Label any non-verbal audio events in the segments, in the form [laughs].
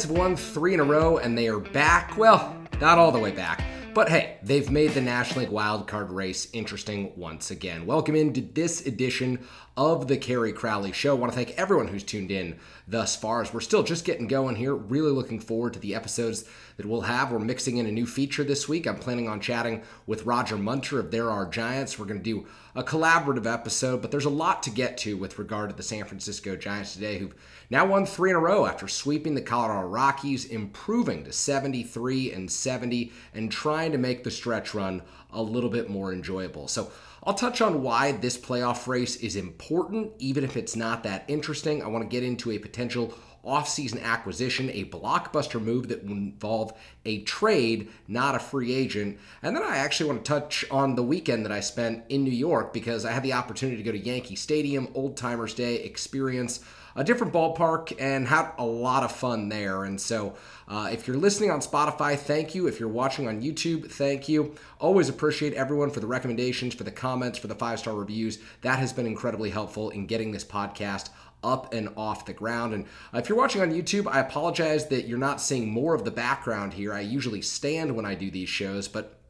Giants have won three in a row and they are back. Well, not all the way back. But hey, they've made the National League wildcard race interesting once again. Welcome into this edition of the Kerry Crowley Show. I want to thank everyone who's tuned in thus far as we're still just getting going here. Really looking forward to the episodes that we'll have. We're mixing in a new feature this week. I'm planning on chatting with Roger Munter of There Are Giants. We're going to do a collaborative episode, but there's a lot to get to with regard to the San Francisco Giants today, who've now won three in a row after sweeping the Colorado Rockies, improving to 73 and 70, and trying to make the stretch run a little bit more enjoyable. So I'll touch on why this playoff race is important, even if it's not that interesting. I want to get into a potential offseason acquisition, a blockbuster move that will involve a trade, not a free agent. And then I actually want to touch on the weekend that I spent in New York because I had the opportunity to go to Yankee Stadium, Old Timers Day, experience a different ballpark and had a lot of fun there. And so, uh, if you're listening on Spotify, thank you. If you're watching on YouTube, thank you. Always appreciate everyone for the recommendations, for the comments, for the five star reviews. That has been incredibly helpful in getting this podcast up and off the ground. And uh, if you're watching on YouTube, I apologize that you're not seeing more of the background here. I usually stand when I do these shows, but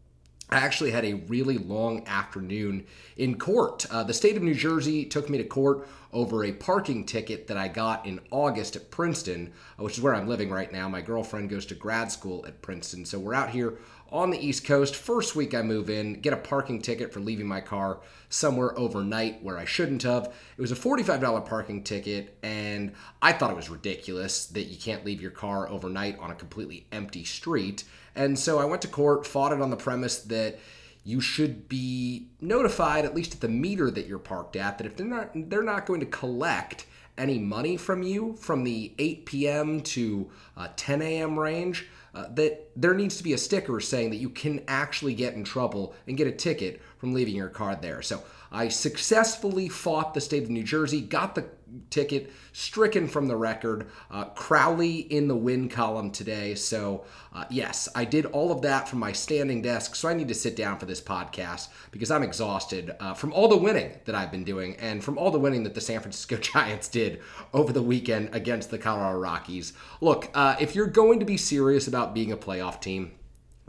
I actually had a really long afternoon in court. Uh, the state of New Jersey took me to court over a parking ticket that I got in August at Princeton, uh, which is where I'm living right now. My girlfriend goes to grad school at Princeton. So we're out here on the East Coast. First week I move in, get a parking ticket for leaving my car somewhere overnight where I shouldn't have. It was a $45 parking ticket, and I thought it was ridiculous that you can't leave your car overnight on a completely empty street. And so I went to court, fought it on the premise that you should be notified, at least at the meter that you're parked at, that if they're not they're not going to collect any money from you from the 8 p.m. to uh, 10 a.m. range, uh, that there needs to be a sticker saying that you can actually get in trouble and get a ticket from leaving your car there. So I successfully fought the state of New Jersey, got the ticket stricken from the record. Uh, Crowley in the win column today. So, uh, yes, I did all of that from my standing desk. So, I need to sit down for this podcast because I'm exhausted uh, from all the winning that I've been doing and from all the winning that the San Francisco [laughs] Giants did over the weekend against the Colorado Rockies. Look, uh, if you're going to be serious about being a playoff team,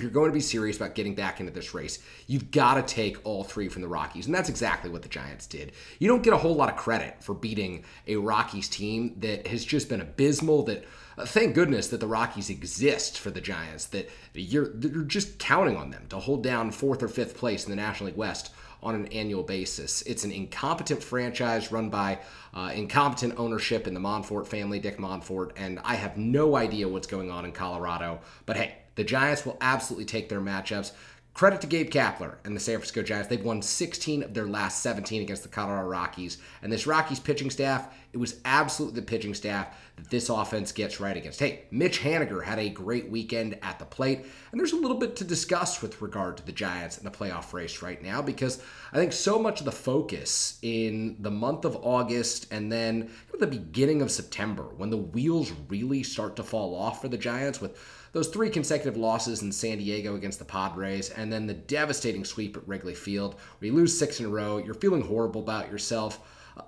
if you're going to be serious about getting back into this race, you've got to take all three from the Rockies. And that's exactly what the Giants did. You don't get a whole lot of credit for beating a Rockies team that has just been abysmal, that uh, thank goodness that the Rockies exist for the Giants, that you're, you're just counting on them to hold down fourth or fifth place in the National League West on an annual basis. It's an incompetent franchise run by uh, incompetent ownership in the Monfort family, Dick Monfort, and I have no idea what's going on in Colorado. But hey, the Giants will absolutely take their matchups. Credit to Gabe Kapler and the San Francisco Giants. They've won 16 of their last 17 against the Colorado Rockies. And this Rockies pitching staff, it was absolutely the pitching staff that this offense gets right against. Hey, Mitch Haniger had a great weekend at the plate. And there's a little bit to discuss with regard to the Giants and the playoff race right now because I think so much of the focus in the month of August and then the beginning of September, when the wheels really start to fall off for the Giants with those three consecutive losses in San Diego against the Padres, and then the devastating sweep at Wrigley Field, where you lose six in a row, you're feeling horrible about yourself.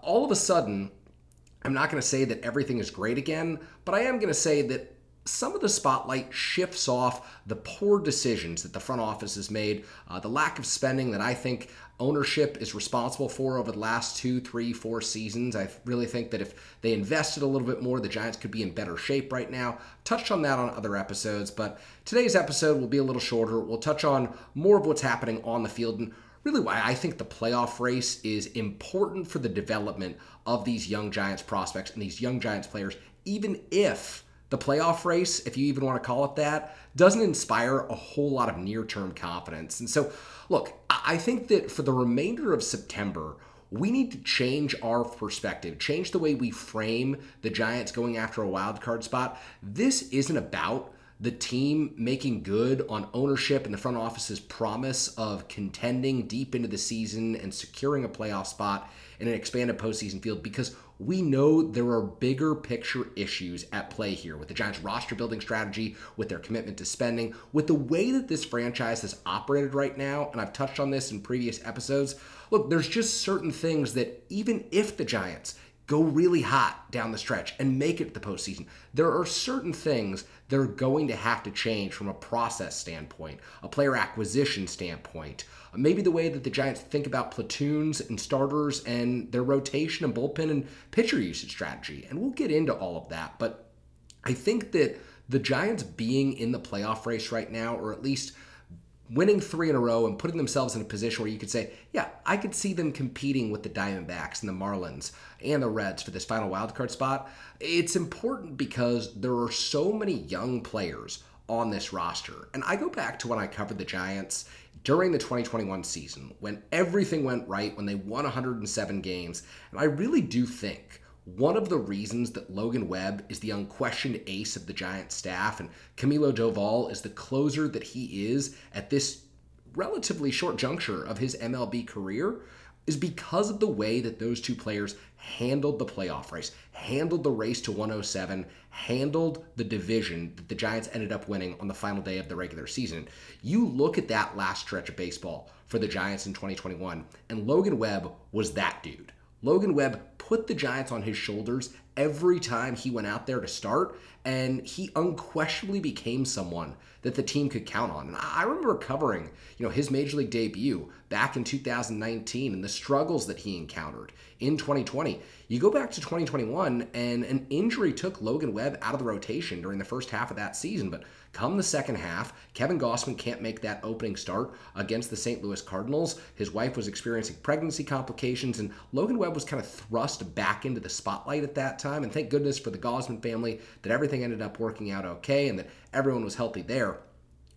All of a sudden, I'm not going to say that everything is great again, but I am going to say that some of the spotlight shifts off the poor decisions that the front office has made, uh, the lack of spending that I think ownership is responsible for over the last two, three, four seasons. I really think that if they invested a little bit more, the Giants could be in better shape right now. Touched on that on other episodes, but today's episode will be a little shorter. We'll touch on more of what's happening on the field and really why I think the playoff race is important for the development of these young Giants prospects and these young Giants players, even if the playoff race, if you even want to call it that, doesn't inspire a whole lot of near term confidence. And so, look, I think that for the remainder of September, we need to change our perspective, change the way we frame the Giants going after a wild card spot. This isn't about the team making good on ownership and the front office's promise of contending deep into the season and securing a playoff spot in an expanded postseason field because we know there are bigger picture issues at play here with the Giants' roster building strategy, with their commitment to spending, with the way that this franchise has operated right now. And I've touched on this in previous episodes. Look, there's just certain things that even if the Giants go really hot down the stretch and make it the postseason. There are certain things that are going to have to change from a process standpoint, a player acquisition standpoint, maybe the way that the Giants think about platoons and starters and their rotation and bullpen and pitcher usage strategy. And we'll get into all of that. But I think that the Giants being in the playoff race right now, or at least winning three in a row and putting themselves in a position where you could say, yeah, I could see them competing with the Diamondbacks and the Marlins and the Reds for this final wildcard spot. It's important because there are so many young players on this roster. And I go back to when I covered the Giants during the 2021 season when everything went right, when they won 107 games. And I really do think one of the reasons that Logan Webb is the unquestioned ace of the Giants staff and Camilo Doval is the closer that he is at this relatively short juncture of his MLB career is because of the way that those two players handled the playoff race, handled the race to 107, handled the division that the Giants ended up winning on the final day of the regular season. You look at that last stretch of baseball for the Giants in 2021, and Logan Webb was that dude. Logan Webb put the Giants on his shoulders every time he went out there to start, and he unquestionably became someone that the team could count on. And I remember covering, you know, his major league debut back in 2019 and the struggles that he encountered in 2020. You go back to 2021, and an injury took Logan Webb out of the rotation during the first half of that season, but Come the second half, Kevin Gausman can't make that opening start against the St. Louis Cardinals. His wife was experiencing pregnancy complications, and Logan Webb was kind of thrust back into the spotlight at that time. And thank goodness for the Gausman family that everything ended up working out okay and that everyone was healthy there.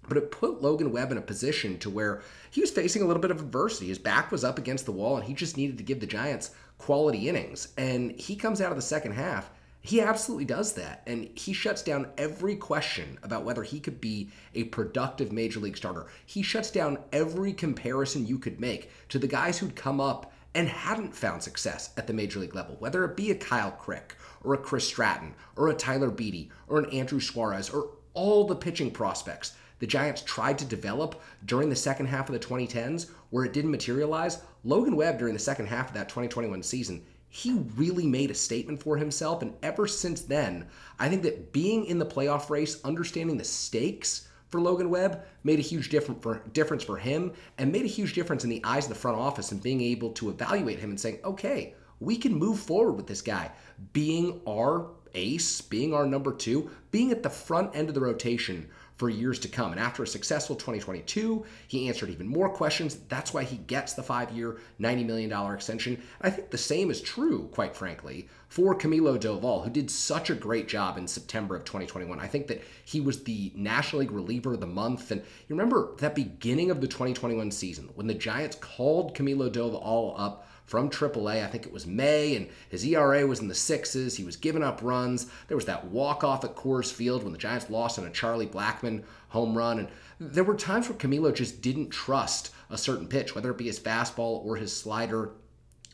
But it put Logan Webb in a position to where he was facing a little bit of adversity. His back was up against the wall, and he just needed to give the Giants quality innings. And he comes out of the second half he absolutely does that. And he shuts down every question about whether he could be a productive major league starter. He shuts down every comparison you could make to the guys who'd come up and hadn't found success at the major league level, whether it be a Kyle Crick or a Chris Stratton or a Tyler Beede or an Andrew Suarez or all the pitching prospects the Giants tried to develop during the second half of the 2010s where it didn't materialize. Logan Webb during the second half of that 2021 season he really made a statement for himself. And ever since then, I think that being in the playoff race, understanding the stakes for Logan Webb made a huge difference for, difference for him and made a huge difference in the eyes of the front office and being able to evaluate him and saying, okay, we can move forward with this guy being our ace, being our number two, being at the front end of the rotation for years to come. And after a successful 2022, he answered even more questions. That's why he gets the five year, $90 million extension. And I think the same is true, quite frankly, for Camilo Doval, who did such a great job in September of 2021. I think that he was the National League reliever of the month. And you remember that beginning of the 2021 season when the Giants called Camilo Doval up from AAA. I think it was May, and his ERA was in the sixes. He was giving up runs. There was that walk off at Coors Field when the Giants lost on a Charlie Blackmon home run. And there were times where Camilo just didn't trust a certain pitch, whether it be his fastball or his slider.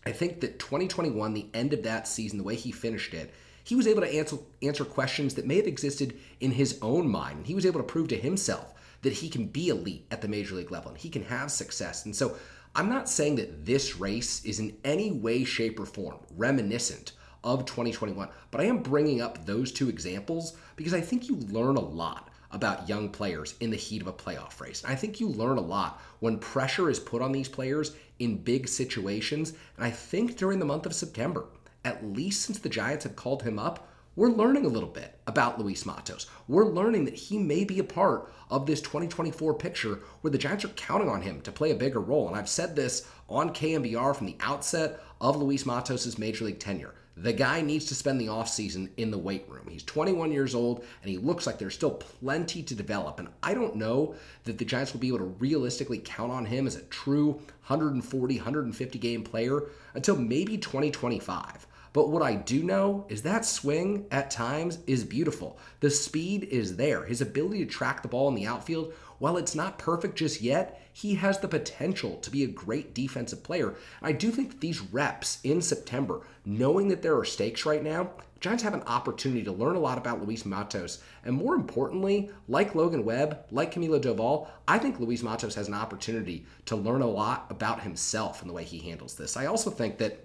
I think that 2021, the end of that season, the way he finished it, he was able to answer answer questions that may have existed in his own mind. He was able to prove to himself that he can be elite at the major league level and he can have success. And so I'm not saying that this race is in any way, shape, or form reminiscent of 2021, but I am bringing up those two examples because I think you learn a lot about young players in the heat of a playoff race. And I think you learn a lot when pressure is put on these players in big situations. And I think during the month of September, at least since the Giants have called him up, we're learning a little bit about Luis Matos. We're learning that he may be a part of this 2024 picture where the Giants are counting on him to play a bigger role. And I've said this on KNBR from the outset of Luis Matos' major league tenure. The guy needs to spend the offseason in the weight room. He's 21 years old and he looks like there's still plenty to develop. And I don't know that the Giants will be able to realistically count on him as a true 140, 150 game player until maybe 2025. But what I do know is that swing at times is beautiful. The speed is there. His ability to track the ball in the outfield, while it's not perfect just yet, he has the potential to be a great defensive player. I do think these reps in September, knowing that there are stakes right now, Giants have an opportunity to learn a lot about Luis Matos. And more importantly, like Logan Webb, like Camilo Doval, I think Luis Matos has an opportunity to learn a lot about himself and the way he handles this. I also think that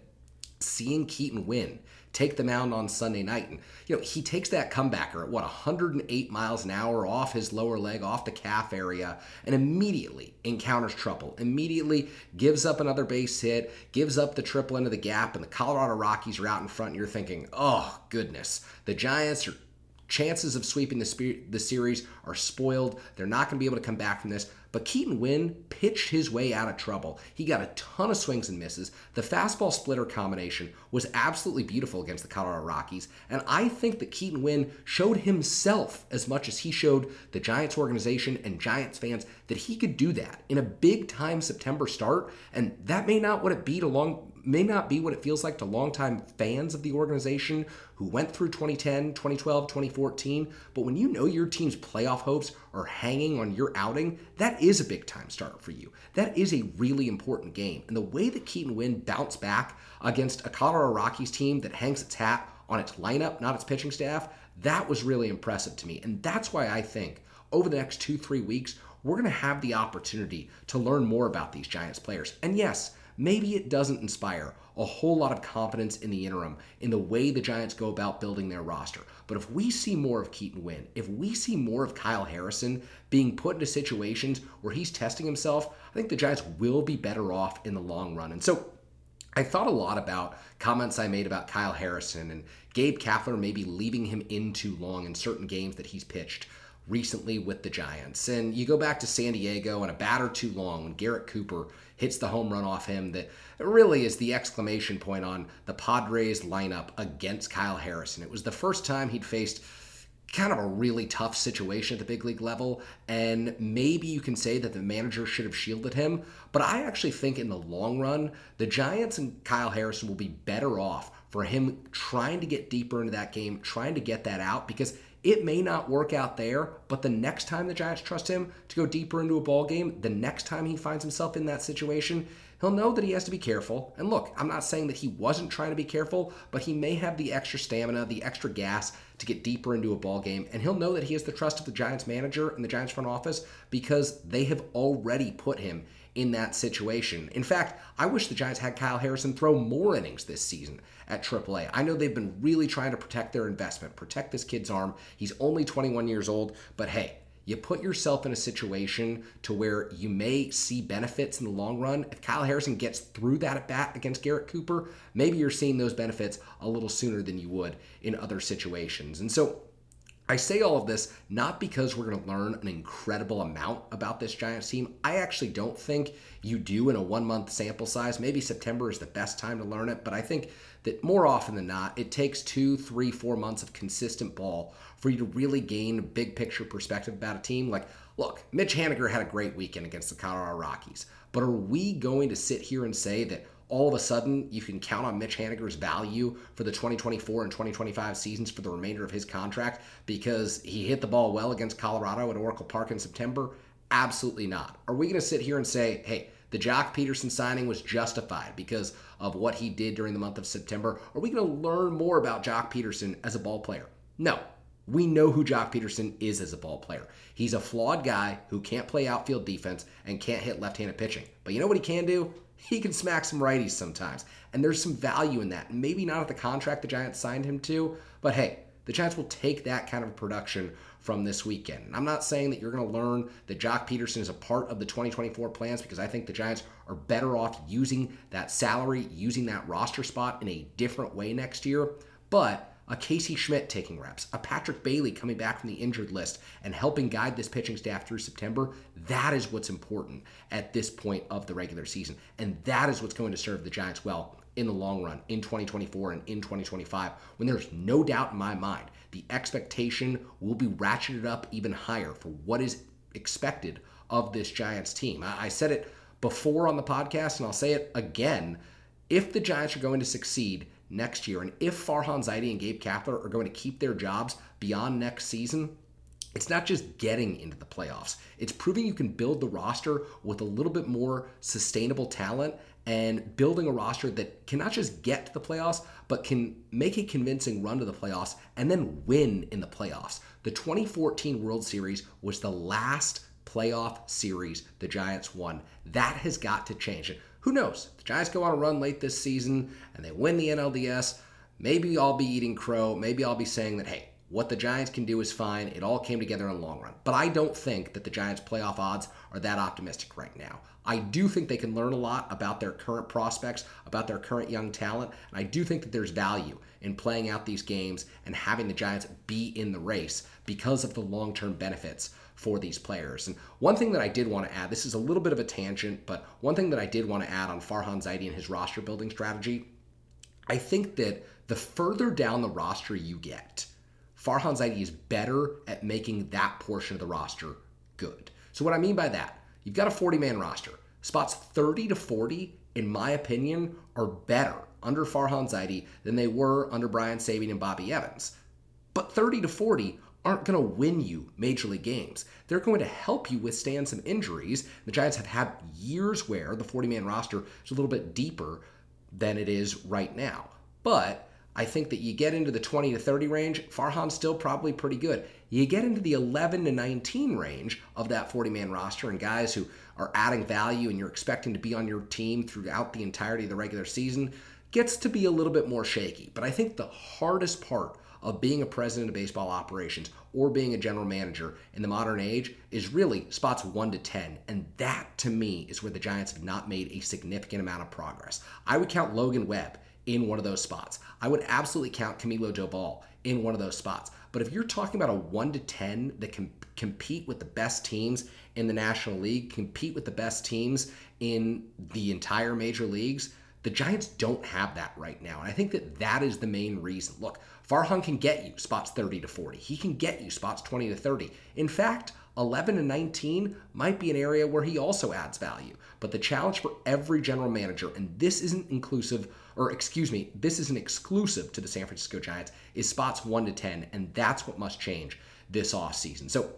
seeing Keaton Winn take the mound on Sunday night. And, you know, he takes that comebacker at what, 108 miles an hour off his lower leg, off the calf area, and immediately encounters trouble. Immediately gives up another base hit, gives up the triple into the gap, and the Colorado Rockies are out in front. And you're thinking, oh, goodness, the Giants are chances of sweeping the, the series are spoiled. They're not going to be able to come back from this. But Keaton Winn pitched his way out of trouble. He got a ton of swings and misses. The fastball splitter combination was absolutely beautiful against the Colorado Rockies. And I think that Keaton Winn showed himself as much as he showed the Giants organization and Giants fans that he could do that in a big time September start. And that may not what it be to long may not be what it feels like to longtime fans of the organization who went through 2010, 2012, 2014. But when you know your team's playoff hopes are hanging on your outing, that is a big time start for you. That is a really important game. And the way that Keaton Winn bounced back against a Colorado Rockies team that hangs its hat on its lineup, not its pitching staff, that was really impressive to me. And that's why I think over the next two, three weeks, we're going to have the opportunity to learn more about these Giants players. And yes, maybe it doesn't inspire a whole lot of confidence in the interim in the way the Giants go about building their roster. But if we see more of Keaton Winn, if we see more of Kyle Harrison being put into situations where he's testing himself, I think the Giants will be better off in the long run. And so I thought a lot about comments I made about Kyle Harrison and Gabe Kapler maybe leaving him in too long in certain games that he's pitched recently with the Giants. And you go back to San Diego and a batter too long when Garrett Cooper hits the home run off him that really is the exclamation point on the Padres lineup against Kyle Harrison. It was the first time he'd faced kind of a really tough situation at the big league level, and maybe you can say that the manager should have shielded him. But I actually think in the long run, the Giants and Kyle Harrison will be better off for him trying to get deeper into that game, trying to get that out, because it may not work out there, but the next time the Giants trust him to go deeper into a ball game, the next time he finds himself in that situation, he'll know that he has to be careful. And look, I'm not saying that he wasn't trying to be careful, but he may have the extra stamina, the extra gas to get deeper into a ball game, and he'll know that he has the trust of the Giants manager and the Giants front office because they have already put him in that situation. In fact, I wish the Giants had Kyle Harrison throw more innings this season at AAA. I know they've been really trying to protect their investment, protect this kid's arm. He's only 21 years old, but hey, you put yourself in a situation to where you may see benefits in the long run. If Kyle Harrison gets through that at bat against Garrett Cooper, maybe you're seeing those benefits a little sooner than you would in other situations. And so I say all of this not because we're going to learn an incredible amount about this Giants team. I actually don't think you do in a one month sample size. Maybe September is the best time to learn it, but I think that more often than not, it takes two, three, four months of consistent ball for you to really gain a big picture perspective about a team. Like, look, Mitch Haniger had a great weekend against the Colorado Rockies, but are we going to sit here and say that all of a sudden you can count on Mitch Haniger's value for the 2024 and 2025 seasons for the remainder of his contract because he hit the ball well against Colorado at Oracle Park in September? Absolutely not. Are we going to sit here and say, hey, the Joc Pederson signing was justified because of what he did during the month of September? Are we going to learn more about Joc Pederson as a ball player? No. We know who Joc Pederson is as a ball player. He's a flawed guy who can't play outfield defense and can't hit left handed pitching. But you know what he can do? He can smack some righties sometimes. And there's some value in that. Maybe not at the contract the Giants signed him to, but hey, the Giants will take that kind of production from this weekend. And I'm not saying that you're going to learn that Joc Pederson is a part of the 2024 plans because I think the Giants are better off using that salary, using that roster spot in a different way next year. But a Casey Schmitt taking reps, a Patrick Bailey coming back from the injured list and helping guide this pitching staff through September, that is what's important at this point of the regular season. And that is what's going to serve the Giants well in the long run in 2024 and in 2025 when there's no doubt in my mind the expectation will be ratcheted up even higher for what is expected of this Giants team. I said it before on the podcast and I'll say it again. If the Giants are going to succeed, next year. And if Farhan Zaidi and Gabe Kapler are going to keep their jobs beyond next season, it's not just getting into the playoffs. It's proving you can build the roster with a little bit more sustainable talent and building a roster that can not just get to the playoffs, but can make a convincing run to the playoffs and then win in the playoffs. The 2014 World Series was the last playoff series the Giants won. That has got to change Who knows? The Giants go on a run late this season and they win the NLDS, maybe I'll be eating crow. Maybe I'll be saying that, hey, what the Giants can do is fine. It all came together in the long run. But I don't think that the Giants' playoff odds are that optimistic right now. I do think they can learn a lot about their current prospects, about their current young talent, and I do think that there's value in playing out these games and having the Giants be in the race because of the long term benefits for these players. And one thing that I did want to add this is a little bit of a tangent, but one thing that I did want to add on Farhan Zaidi and his roster building strategy I think that the further down the roster you get, Farhan Zaidi is better at making that portion of the roster good. So, what I mean by that, you've got a 40 man roster. Spots 30 to 40, in my opinion, are better under Farhan Zaidi than they were under Brian Sabean and Bobby Evans. But 30 to 40 aren't going to win you major league games. They're going to help you withstand some injuries. The Giants have had years where the 40 man roster is a little bit deeper than it is right now. But I think that you get into the 20 to 30 range, Farhan's still probably pretty good. You get into the 11 to 19 range of that 40 man roster and guys who are adding value and you're expecting to be on your team throughout the entirety of the regular season gets to be a little bit more shaky. But I think the hardest part of being a president of baseball operations or being a general manager in the modern age is really spots 1 to 10 and that to me is where the Giants have not made a significant amount of progress. I would count Logan Webb in one of those spots. I would absolutely count Camilo Doval in one of those spots. But if you're talking about a 1 to 10 that can compete with the best teams in the National League, compete with the best teams in the entire major leagues, the Giants don't have that right now. And I think that that is the main reason. Look, Farhan can get you spots 30 to 40. He can get you spots 20 to 30. In fact, 11 and 19 might be an area where he also adds value. But the challenge for every general manager, and this isn't inclusive, or excuse me, this isn't exclusive to the San Francisco Giants, is spots 1 to 10, and that's what must change this offseason. So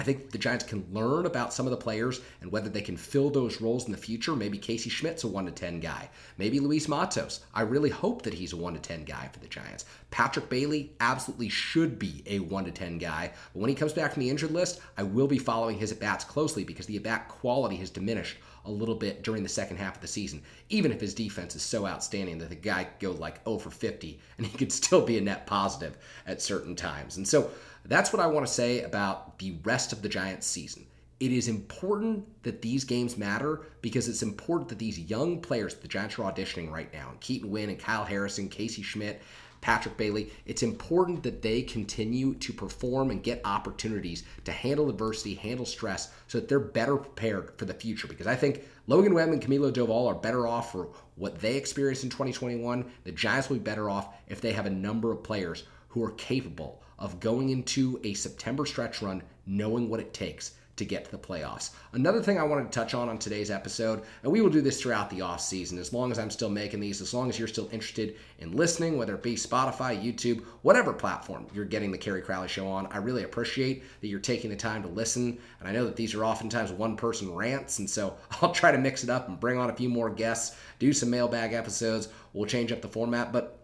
I think the Giants can learn about some of the players and whether they can fill those roles in the future. Maybe Casey Schmitt's a 1 to 10 guy. Maybe Luis Matos. I really hope that he's a 1 to 10 guy for the Giants. Patrick Bailey absolutely should be a 1 to 10 guy. But when he comes back from the injured list, I will be following his at bats closely because the at bat quality has diminished a little bit during the second half of the season, even if his defense is so outstanding that the guy could go like 0 for 50 and he could still be a net positive at certain times. And so that's what I want to say about the rest of the Giants season. It is important that these games matter because it's important that these young players the Giants are auditioning right now, and Keaton Winn and Kyle Harrison, Casey Schmitt, Patrick Bailey, it's important that they continue to perform and get opportunities to handle adversity, handle stress, so that they're better prepared for the future. Because I think Logan Webb and Camilo Doval are better off for what they experienced in 2021. The Giants will be better off if they have a number of players who are capable of going into a September stretch run knowing what it takes to get to the playoffs. Another thing I wanted to touch on on today's episode, and we will do this throughout the off season as long as I'm still making these, as long as you're still interested in listening, whether it be Spotify, YouTube, whatever platform you're getting the Kerry Crowley show on. I really appreciate that you're taking the time to listen, and I know that these are oftentimes one person rants, and so [laughs] I'll try to mix it up and bring on a few more guests, do some mailbag episodes. We'll change up the format, but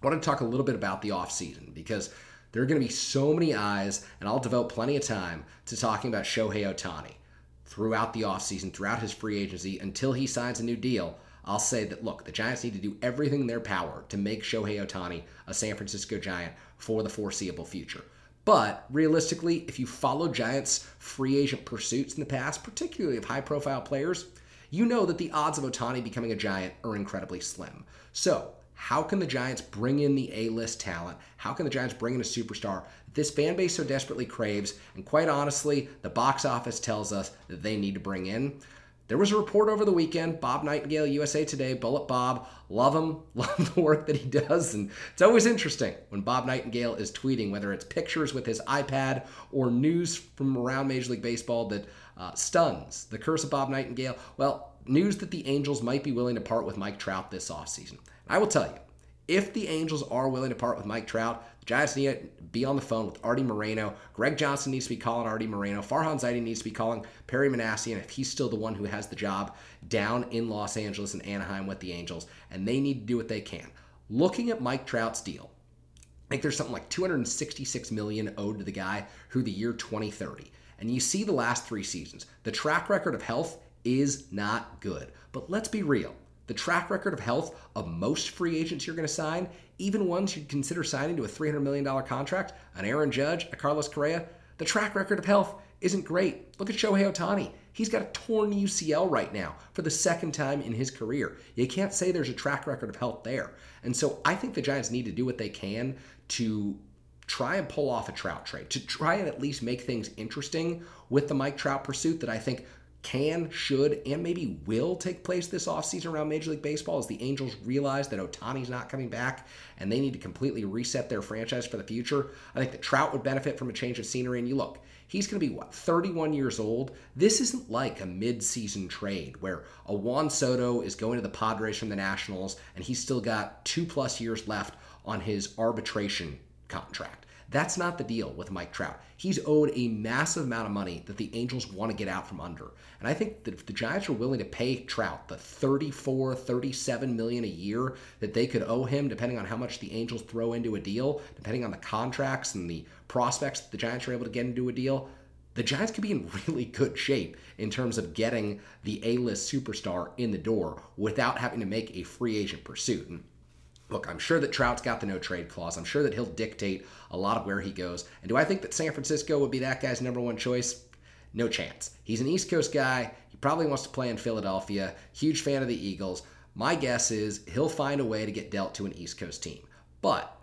I want to talk a little bit about the off season because there are going to be so many eyes, and I'll devote plenty of time to talking about Shohei Ohtani throughout the offseason, throughout his free agency, until he signs a new deal. I'll say that look, the Giants need to do everything in their power to make Shohei Ohtani a San Francisco Giant for the foreseeable future. But realistically, if you follow Giants' free agent pursuits in the past, particularly of high profile players, you know that the odds of Ohtani becoming a Giant are incredibly slim. So, how can the Giants bring in the A list talent? How can the Giants bring in a superstar this fan base so desperately craves? And quite honestly, the box office tells us that they need to bring in. There was a report over the weekend, Bob Nightingale, USA Today, Bullet Bob. Love him, [laughs] love the work that he does. And it's always interesting when Bob Nightingale is tweeting, whether it's pictures with his iPad or news from around Major League Baseball that uh, stuns. The curse of Bob Nightingale. Well, news that the Angels might be willing to part with Mike Trout this offseason. I will tell you, if the Angels are willing to part with Mike Trout, the Giants need to be on the phone with Arte Moreno. Greg Johnson needs to be calling Arte Moreno. Farhan Zaidi needs to be calling Perry Minasian if he's still the one who has the job down in Los Angeles and Anaheim with the Angels. And they need to do what they can. Looking at Mike Trout's deal, I think there's something like 266 million owed to the guy through the year 2030. And you see the last three seasons. The track record of health is not good. But let's be real. The track record of health of most free agents you're going to sign, even ones you'd consider signing to a $300 million contract, an Aaron Judge, a Carlos Correa, the track record of health isn't great. Look at Shohei Ohtani. He's got a torn UCL right now for the second time in his career. You can't say there's a track record of health there. And so I think the Giants need to do what they can to try and pull off a Trout trade, to try and at least make things interesting with the Mike Trout pursuit that I think can, should, and maybe will take place this offseason around Major League Baseball as the Angels realize that Ohtani's not coming back and they need to completely reset their franchise for the future. I think that Trout would benefit from a change of scenery. And you look, he's going to be what, 31 years old? This isn't like a mid-season trade where a Juan Soto is going to the Padres from the Nationals and he's still got two plus years left on his arbitration contract. That's not the deal with Mike Trout. He's owed a massive amount of money that the Angels want to get out from under. And I think that if the Giants are willing to pay Trout the 34, 37 million a year that they could owe him, depending on how much the Angels throw into a deal, depending on the contracts and the prospects that the Giants are able to get into a deal, the Giants could be in [laughs] really good shape in terms of getting the A-list superstar in the door without having to make a free agent pursuit. And Look, I'm sure that Trout's got the no trade clause. I'm sure that he'll dictate a lot of where he goes. And do I think that San Francisco would be that guy's number one choice? No chance. He's an East Coast guy. He probably wants to play in Philadelphia. Huge fan of the Eagles. My guess is he'll find a way to get dealt to an East Coast team. But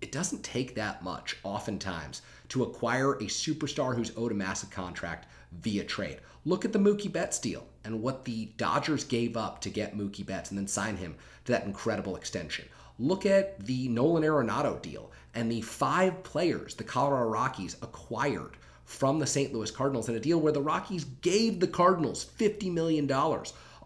it doesn't take that much, oftentimes, to acquire a superstar who's owed a massive contract via trade. Look at the Mookie Betts deal and what the Dodgers gave up to get Mookie Betts and then sign him to that incredible extension. Look at the Nolan Arenado deal and the five players the Colorado Rockies acquired from the St. Louis Cardinals in a deal where the Rockies gave the Cardinals $50 million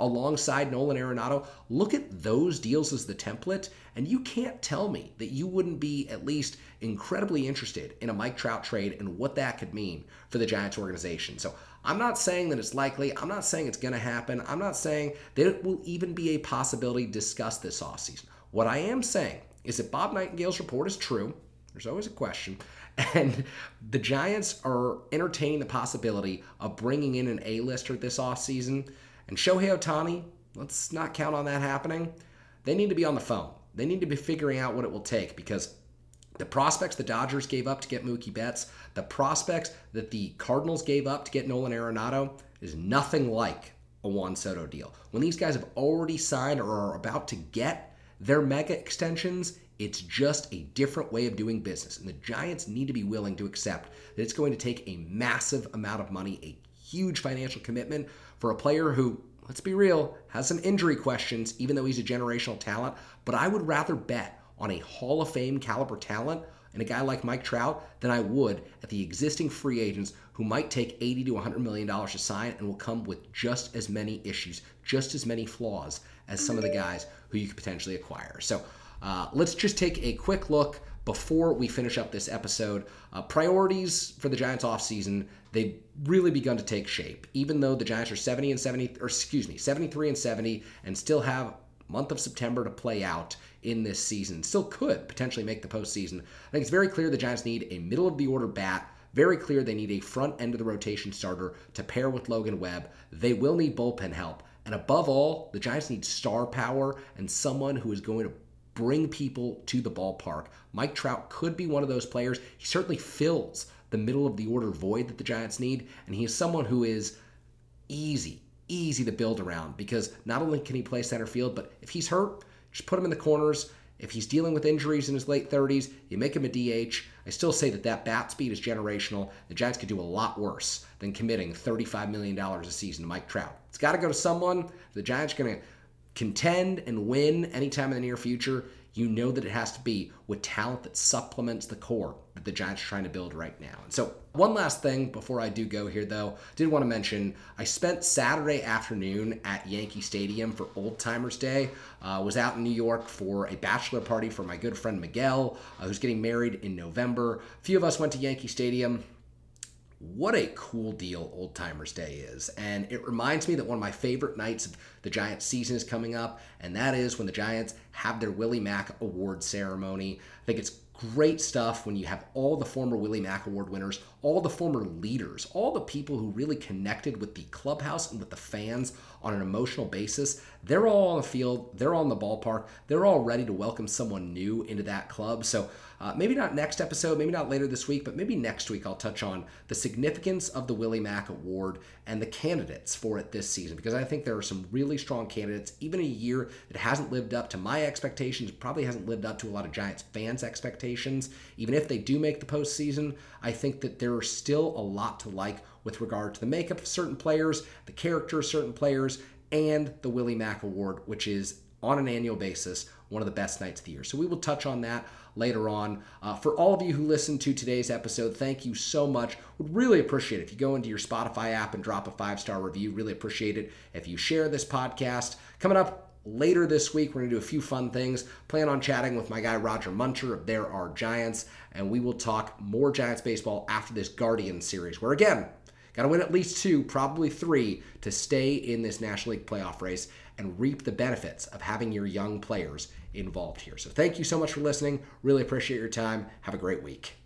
alongside Nolan Arenado. Look at those deals as the template, and you can't tell me that you wouldn't be at least incredibly interested in a Mike Trout trade and what that could mean for the Giants organization. So I'm not saying that it's likely. I'm not saying it's going to happen. I'm not saying that it will even be a possibility discussed this offseason. What I am saying is that Bob Nightingale's report is true. There's always a question. [laughs] And the Giants are entertaining the possibility of bringing in an A-lister this offseason. And Shohei Ohtani, let's not count on that happening. They need to be on the phone. They need to be figuring out what it will take because the prospects the Dodgers gave up to get Mookie Betts, the prospects that the Cardinals gave up to get Nolan Arenado is nothing like a Juan Soto deal. When these guys have already signed or are about to get their mega extensions, it's just a different way of doing business. And the Giants need to be willing to accept that it's going to take a massive amount of money, a huge financial commitment for a player who, let's be real, has some injury questions, even though he's a generational talent. But I would rather bet on a Hall of Fame caliber talent and a guy like Mike Trout than I would at the existing free agents who might take 80 to 100 million dollars to sign and will come with just as many issues, just as many flaws as some of the guys who you could potentially acquire. So uh, let's just take a quick look before we finish up this episode. Uh, priorities for the Giants offseason, they've really begun to take shape. Even though the Giants are 70 and 70, or excuse me, 73 and 70, and still have month of September to play out in this season. Still could potentially make the postseason. I think it's very clear the Giants need a middle of the order bat. Very clear they need a front end of the rotation starter to pair with Logan Webb. They will need bullpen help. And above all, the Giants need star power and someone who is going to bring people to the ballpark. Mike Trout could be one of those players. He certainly fills the middle of the order void that the Giants need, and he is someone who is easy, easy to build around because not only can he play center field, but if he's hurt, just put him in the corners. If he's dealing with injuries in his late 30s, you make him a DH. I still say that that bat speed is generational. The Giants could do a lot worse than committing $35 million a season to Mike Trout. It's got to go to someone. The Giants going to contend and win anytime in the near future you know that it has to be with talent that supplements the core that the Giants are trying to build right now. And so, one last thing before I do go here, though, did want to mention I spent Saturday afternoon at Yankee Stadium for Old Timers Day. Uh, was out in New York for a bachelor party for my good friend Miguel, uh, who's getting married in November. A few of us went to Yankee Stadium what a cool deal Old Timers Day is. And it reminds me that one of my favorite nights of the Giants season is coming up, and that is when the Giants have their Willie Mac Award ceremony. I think it's great stuff when you have all the former Willie Mac Award winners, all the former leaders, all the people who really connected with the clubhouse and with the fans on an emotional basis. They're all on the field, they're all in the ballpark, they're all ready to welcome someone new into that club. So uh, maybe not next episode, maybe not later this week, but maybe next week I'll touch on the significance of the Willie Mac Award and the candidates for it this season because I think there are some really strong candidates. Even a year that hasn't lived up to my expectations, probably hasn't lived up to a lot of Giants fans' expectations. Even if they do make the postseason, I think that there are still a lot to like with regard to the makeup of certain players, the character of certain players, and the Willie Mac Award, which is on an annual basis one of the best nights of the year. So we will touch on that later on. Uh, for all of you who listened to today's episode, thank you so much. Would really appreciate it if you go into your Spotify app and drop a five star review. Really appreciate it if you share this podcast. Coming up later this week, we're going to do a few fun things. Plan on chatting with my guy Roger Muncher of There Are Giants, and we will talk more Giants baseball after this Guardian series, where again, Got to win at least two, probably three, to stay in this National League playoff race and reap the benefits of having your young players involved here. So thank you so much for listening. Really appreciate your time. Have a great week.